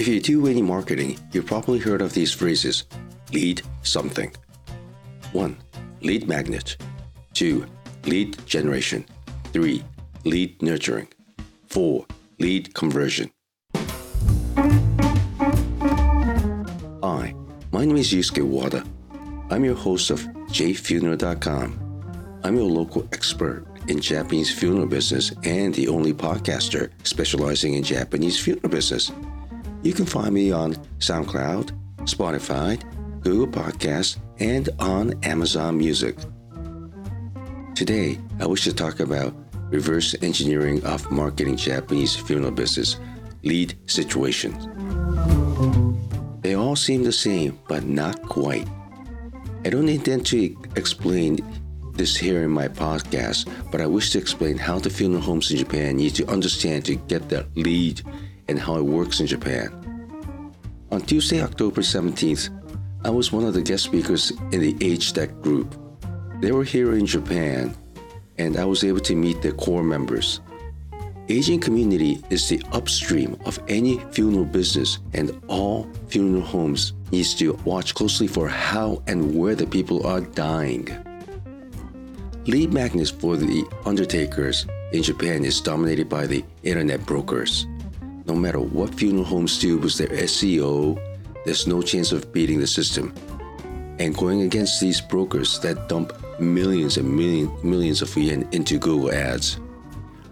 If you do any marketing, you've probably heard of these phrases lead something. 1. Lead magnet. 2. Lead generation. 3. Lead nurturing. 4. Lead conversion. Hi, my name is Yusuke Wada. I'm your host of jfuneral.com. I'm your local expert in Japanese funeral business and the only podcaster specializing in Japanese funeral business. You can find me on SoundCloud, Spotify, Google Podcasts, and on Amazon Music. Today, I wish to talk about reverse engineering of marketing Japanese funeral business lead situations. They all seem the same, but not quite. I don't intend to explain this here in my podcast, but I wish to explain how the funeral homes in Japan need to understand to get the lead and how it works in Japan. On Tuesday, October 17th, I was one of the guest speakers in the Age Tech group. They were here in Japan, and I was able to meet their core members. Aging community is the upstream of any funeral business, and all funeral homes needs to watch closely for how and where the people are dying. Lead magnets for the undertakers in Japan is dominated by the internet brokers. No matter what funeral homes do with their SEO, there's no chance of beating the system. And going against these brokers that dump millions and million, millions of yen into Google Ads,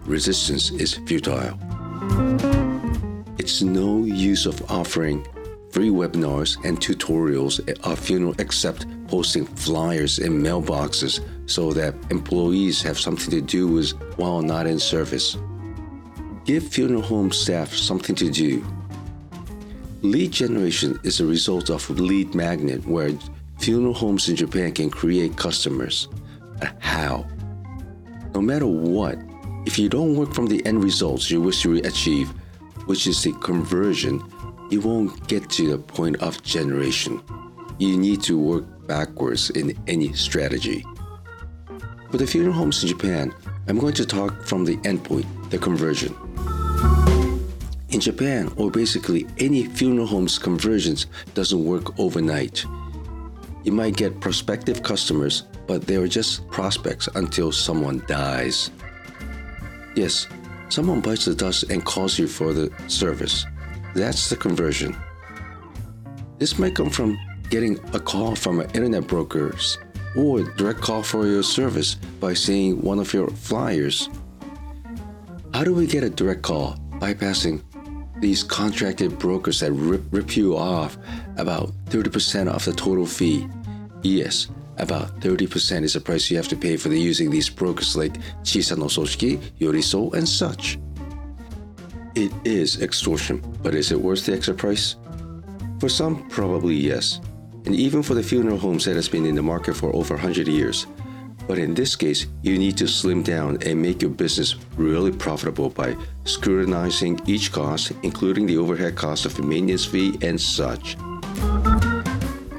resistance is futile. It's no use of offering free webinars and tutorials of funeral except posting flyers in mailboxes so that employees have something to do with while not in service. Give funeral home staff something to do. Lead generation is a result of lead magnet where funeral homes in Japan can create customers. But How? No matter what, if you don't work from the end results you wish to achieve, which is the conversion, you won't get to the point of generation. You need to work backwards in any strategy. For the funeral homes in Japan, I'm going to talk from the endpoint, the conversion. In Japan, or basically any funeral home's conversions doesn't work overnight. You might get prospective customers, but they are just prospects until someone dies. Yes, someone bites the dust and calls you for the service. That's the conversion. This might come from getting a call from an internet brokers or a direct call for your service by seeing one of your flyers. How do we get a direct call? Bypassing these contracted brokers that rip, rip you off about 30% of the total fee. Yes, about 30% is the price you have to pay for the using these brokers like Chiisana Ososhiki, Yoriso, and such. It is extortion, but is it worth the extra price? For some, probably yes and even for the funeral homes that has been in the market for over 100 years. But in this case, you need to slim down and make your business really profitable by scrutinizing each cost, including the overhead cost of maintenance fee and such.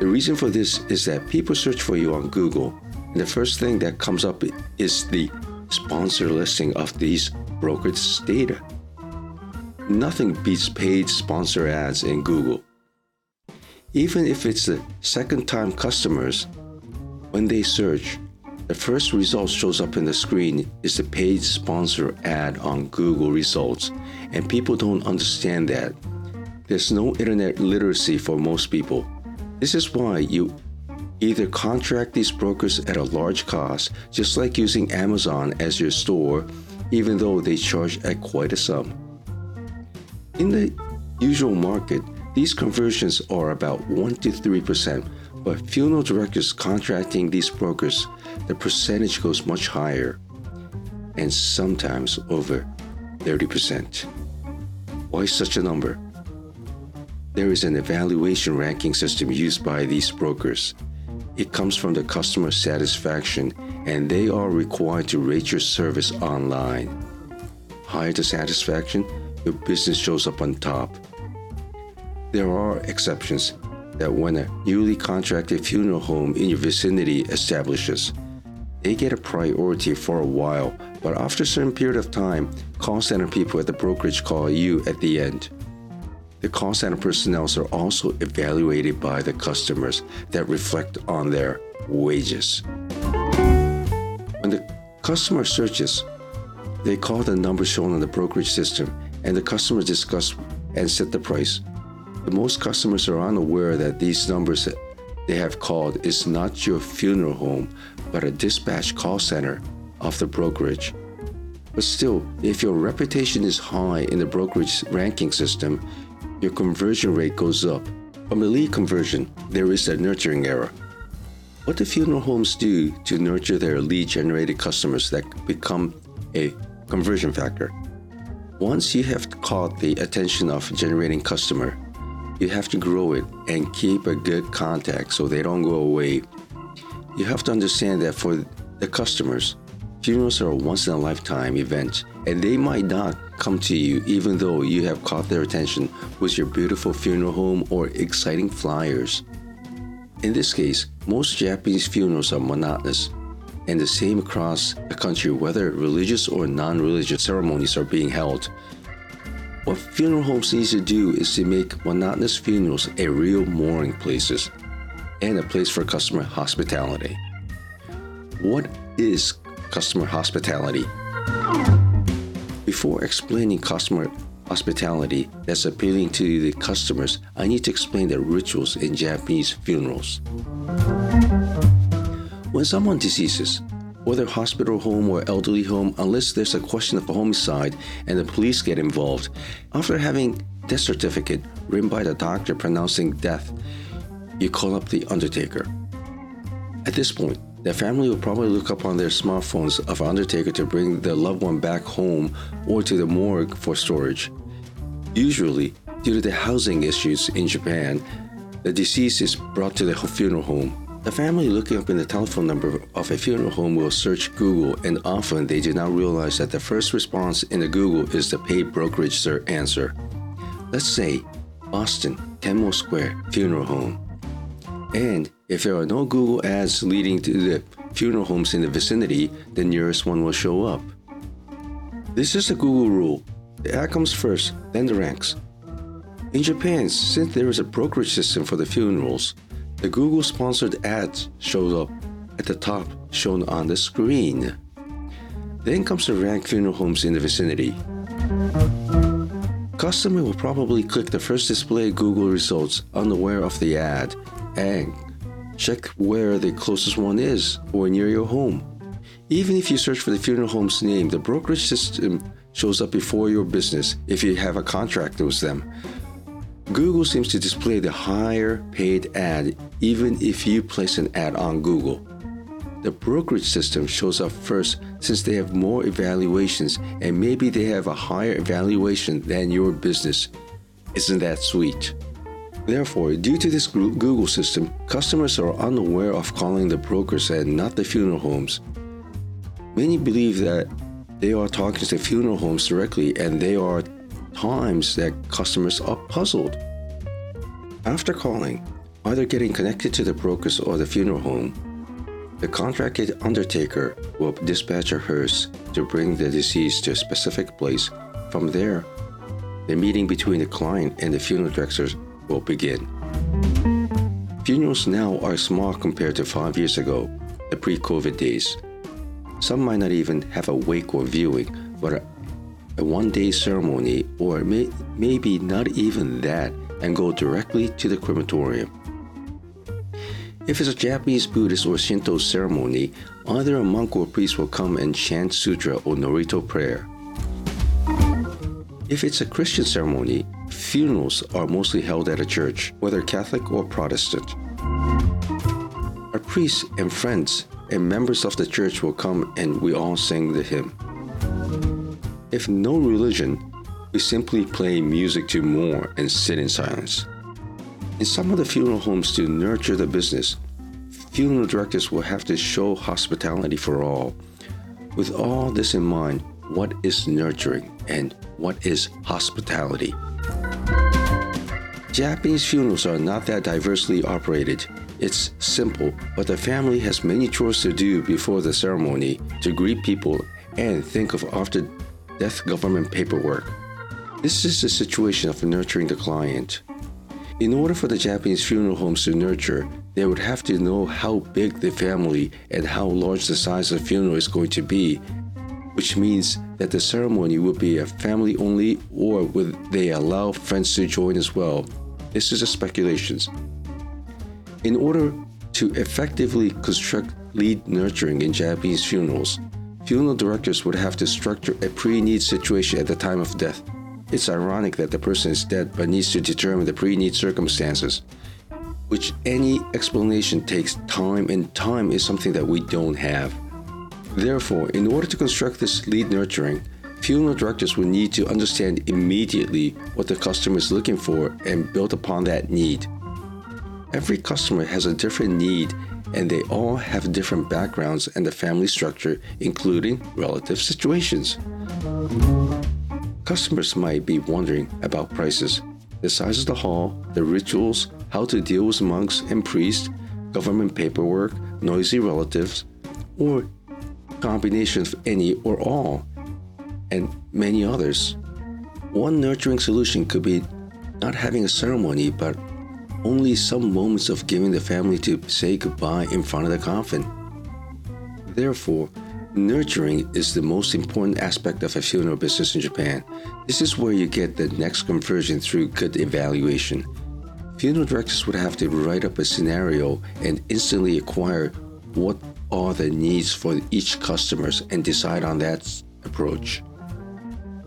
The reason for this is that people search for you on Google, and the first thing that comes up is the sponsor listing of these brokerage data. Nothing beats paid sponsor ads in Google. Even if it's the second time customers, when they search, the first result shows up in the screen is the paid sponsor ad on Google results, and people don't understand that. There's no internet literacy for most people. This is why you either contract these brokers at a large cost, just like using Amazon as your store, even though they charge at quite a sum. In the usual market, these conversions are about 1 to 3%, but funeral directors contracting these brokers, the percentage goes much higher, and sometimes over 30%. Why such a number? There is an evaluation ranking system used by these brokers. It comes from the customer satisfaction, and they are required to rate your service online. Higher the satisfaction, your business shows up on top. There are exceptions that when a newly contracted funeral home in your vicinity establishes, they get a priority for a while, but after a certain period of time, call center people at the brokerage call you at the end. The call center personnel are also evaluated by the customers that reflect on their wages. When the customer searches, they call the number shown on the brokerage system and the customer discuss and set the price. Most customers are unaware that these numbers they have called is not your funeral home, but a dispatch call center of the brokerage. But still, if your reputation is high in the brokerage ranking system, your conversion rate goes up. From the lead conversion, there is a nurturing error. What do funeral homes do to nurture their lead generated customers that become a conversion factor? Once you have caught the attention of a generating customer, you have to grow it and keep a good contact so they don't go away. You have to understand that for the customers, funerals are a once in a lifetime event and they might not come to you even though you have caught their attention with your beautiful funeral home or exciting flyers. In this case, most Japanese funerals are monotonous and the same across the country whether religious or non religious ceremonies are being held. What funeral homes need to do is to make monotonous funerals a real mourning places and a place for customer hospitality. What is customer hospitality? Before explaining customer hospitality that's appealing to the customers, I need to explain the rituals in Japanese funerals. When someone deceases, whether hospital home or elderly home, unless there's a question of homicide and the police get involved. After having death certificate written by the doctor pronouncing death, you call up the undertaker. At this point, the family will probably look up on their smartphones of undertaker to bring their loved one back home or to the morgue for storage. Usually, due to the housing issues in Japan, the deceased is brought to the funeral home the family looking up in the telephone number of a funeral home will search Google, and often they do not realize that the first response in the Google is the paid brokerage answer. Let's say Boston, Kenmore Square Funeral Home. And if there are no Google ads leading to the funeral homes in the vicinity, the nearest one will show up. This is a Google rule. The ad comes first, then the ranks. In Japan, since there is a brokerage system for the funerals, the Google sponsored ads shows up at the top shown on the screen. Then comes the rank funeral homes in the vicinity. Customer will probably click the first display Google results unaware of the ad and check where the closest one is or near your home. Even if you search for the funeral home's name, the brokerage system shows up before your business if you have a contract with them. Google seems to display the higher paid ad even if you place an ad on Google. The brokerage system shows up first since they have more evaluations and maybe they have a higher evaluation than your business. Isn't that sweet? Therefore, due to this Google system, customers are unaware of calling the brokers and not the funeral homes. Many believe that they are talking to funeral homes directly and they are times that customers are puzzled. After calling, either getting connected to the brokers or the funeral home, the contracted undertaker will dispatch a hearse to bring the deceased to a specific place. From there, the meeting between the client and the funeral directors will begin. Funerals now are small compared to five years ago, the pre COVID days. Some might not even have a wake or viewing, but a one day ceremony, or may, maybe not even that, and go directly to the crematorium. If it's a Japanese Buddhist or Shinto ceremony, either a monk or priest will come and chant sutra or Norito prayer. If it's a Christian ceremony, funerals are mostly held at a church, whether Catholic or Protestant. Our priests and friends and members of the church will come and we all sing the hymn. If no religion, we simply play music to mourn and sit in silence. In some of the funeral homes, to nurture the business, funeral directors will have to show hospitality for all. With all this in mind, what is nurturing and what is hospitality? Japanese funerals are not that diversely operated. It's simple, but the family has many chores to do before the ceremony to greet people and think of after death government paperwork. This is the situation of nurturing the client. In order for the Japanese funeral homes to nurture, they would have to know how big the family and how large the size of the funeral is going to be, which means that the ceremony would be a family only or would they allow friends to join as well. This is a speculations. In order to effectively construct lead nurturing in Japanese funerals, funeral directors would have to structure a pre-need situation at the time of death. It's ironic that the person is dead but needs to determine the pre-need circumstances, which any explanation takes time and time is something that we don't have. Therefore, in order to construct this lead nurturing, funeral directors would need to understand immediately what the customer is looking for and build upon that need. Every customer has a different need and they all have different backgrounds and the family structure, including relative situations. Customers might be wondering about prices, the size of the hall, the rituals, how to deal with monks and priests, government paperwork, noisy relatives, or combination of any or all, and many others. One nurturing solution could be not having a ceremony, but only some moments of giving the family to say goodbye in front of the coffin. Therefore, Nurturing is the most important aspect of a funeral business in Japan. This is where you get the next conversion through good evaluation. Funeral directors would have to write up a scenario and instantly acquire what are the needs for each customers and decide on that approach.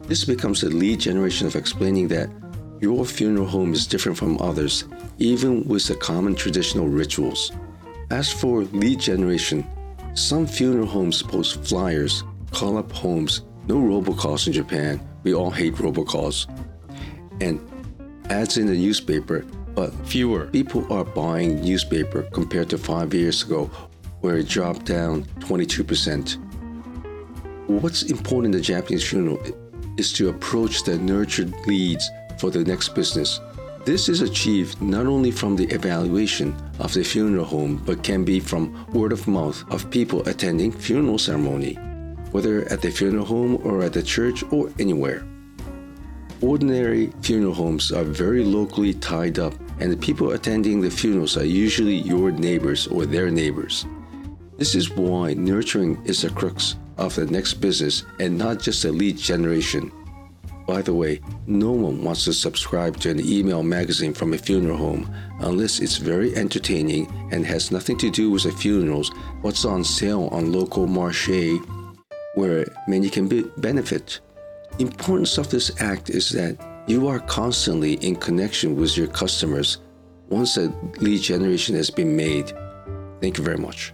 This becomes a lead generation of explaining that your funeral home is different from others, even with the common traditional rituals. As for lead generation, some funeral homes post flyers, call up homes, no robocalls in Japan. We all hate robocalls. And ads in the newspaper, but Fewer. people are buying newspaper compared to five years ago, where it dropped down 22%. What's important in the Japanese funeral is to approach the nurtured leads for the next business this is achieved not only from the evaluation of the funeral home, but can be from word of mouth of people attending funeral ceremony, whether at the funeral home or at the church or anywhere. Ordinary funeral homes are very locally tied up, and the people attending the funerals are usually your neighbors or their neighbors. This is why nurturing is the crux of the next business and not just a lead generation. By the way, no one wants to subscribe to an email magazine from a funeral home unless it's very entertaining and has nothing to do with the funerals, what's on sale on local marché, where many can be benefit. Importance of this act is that you are constantly in connection with your customers once a lead generation has been made. Thank you very much.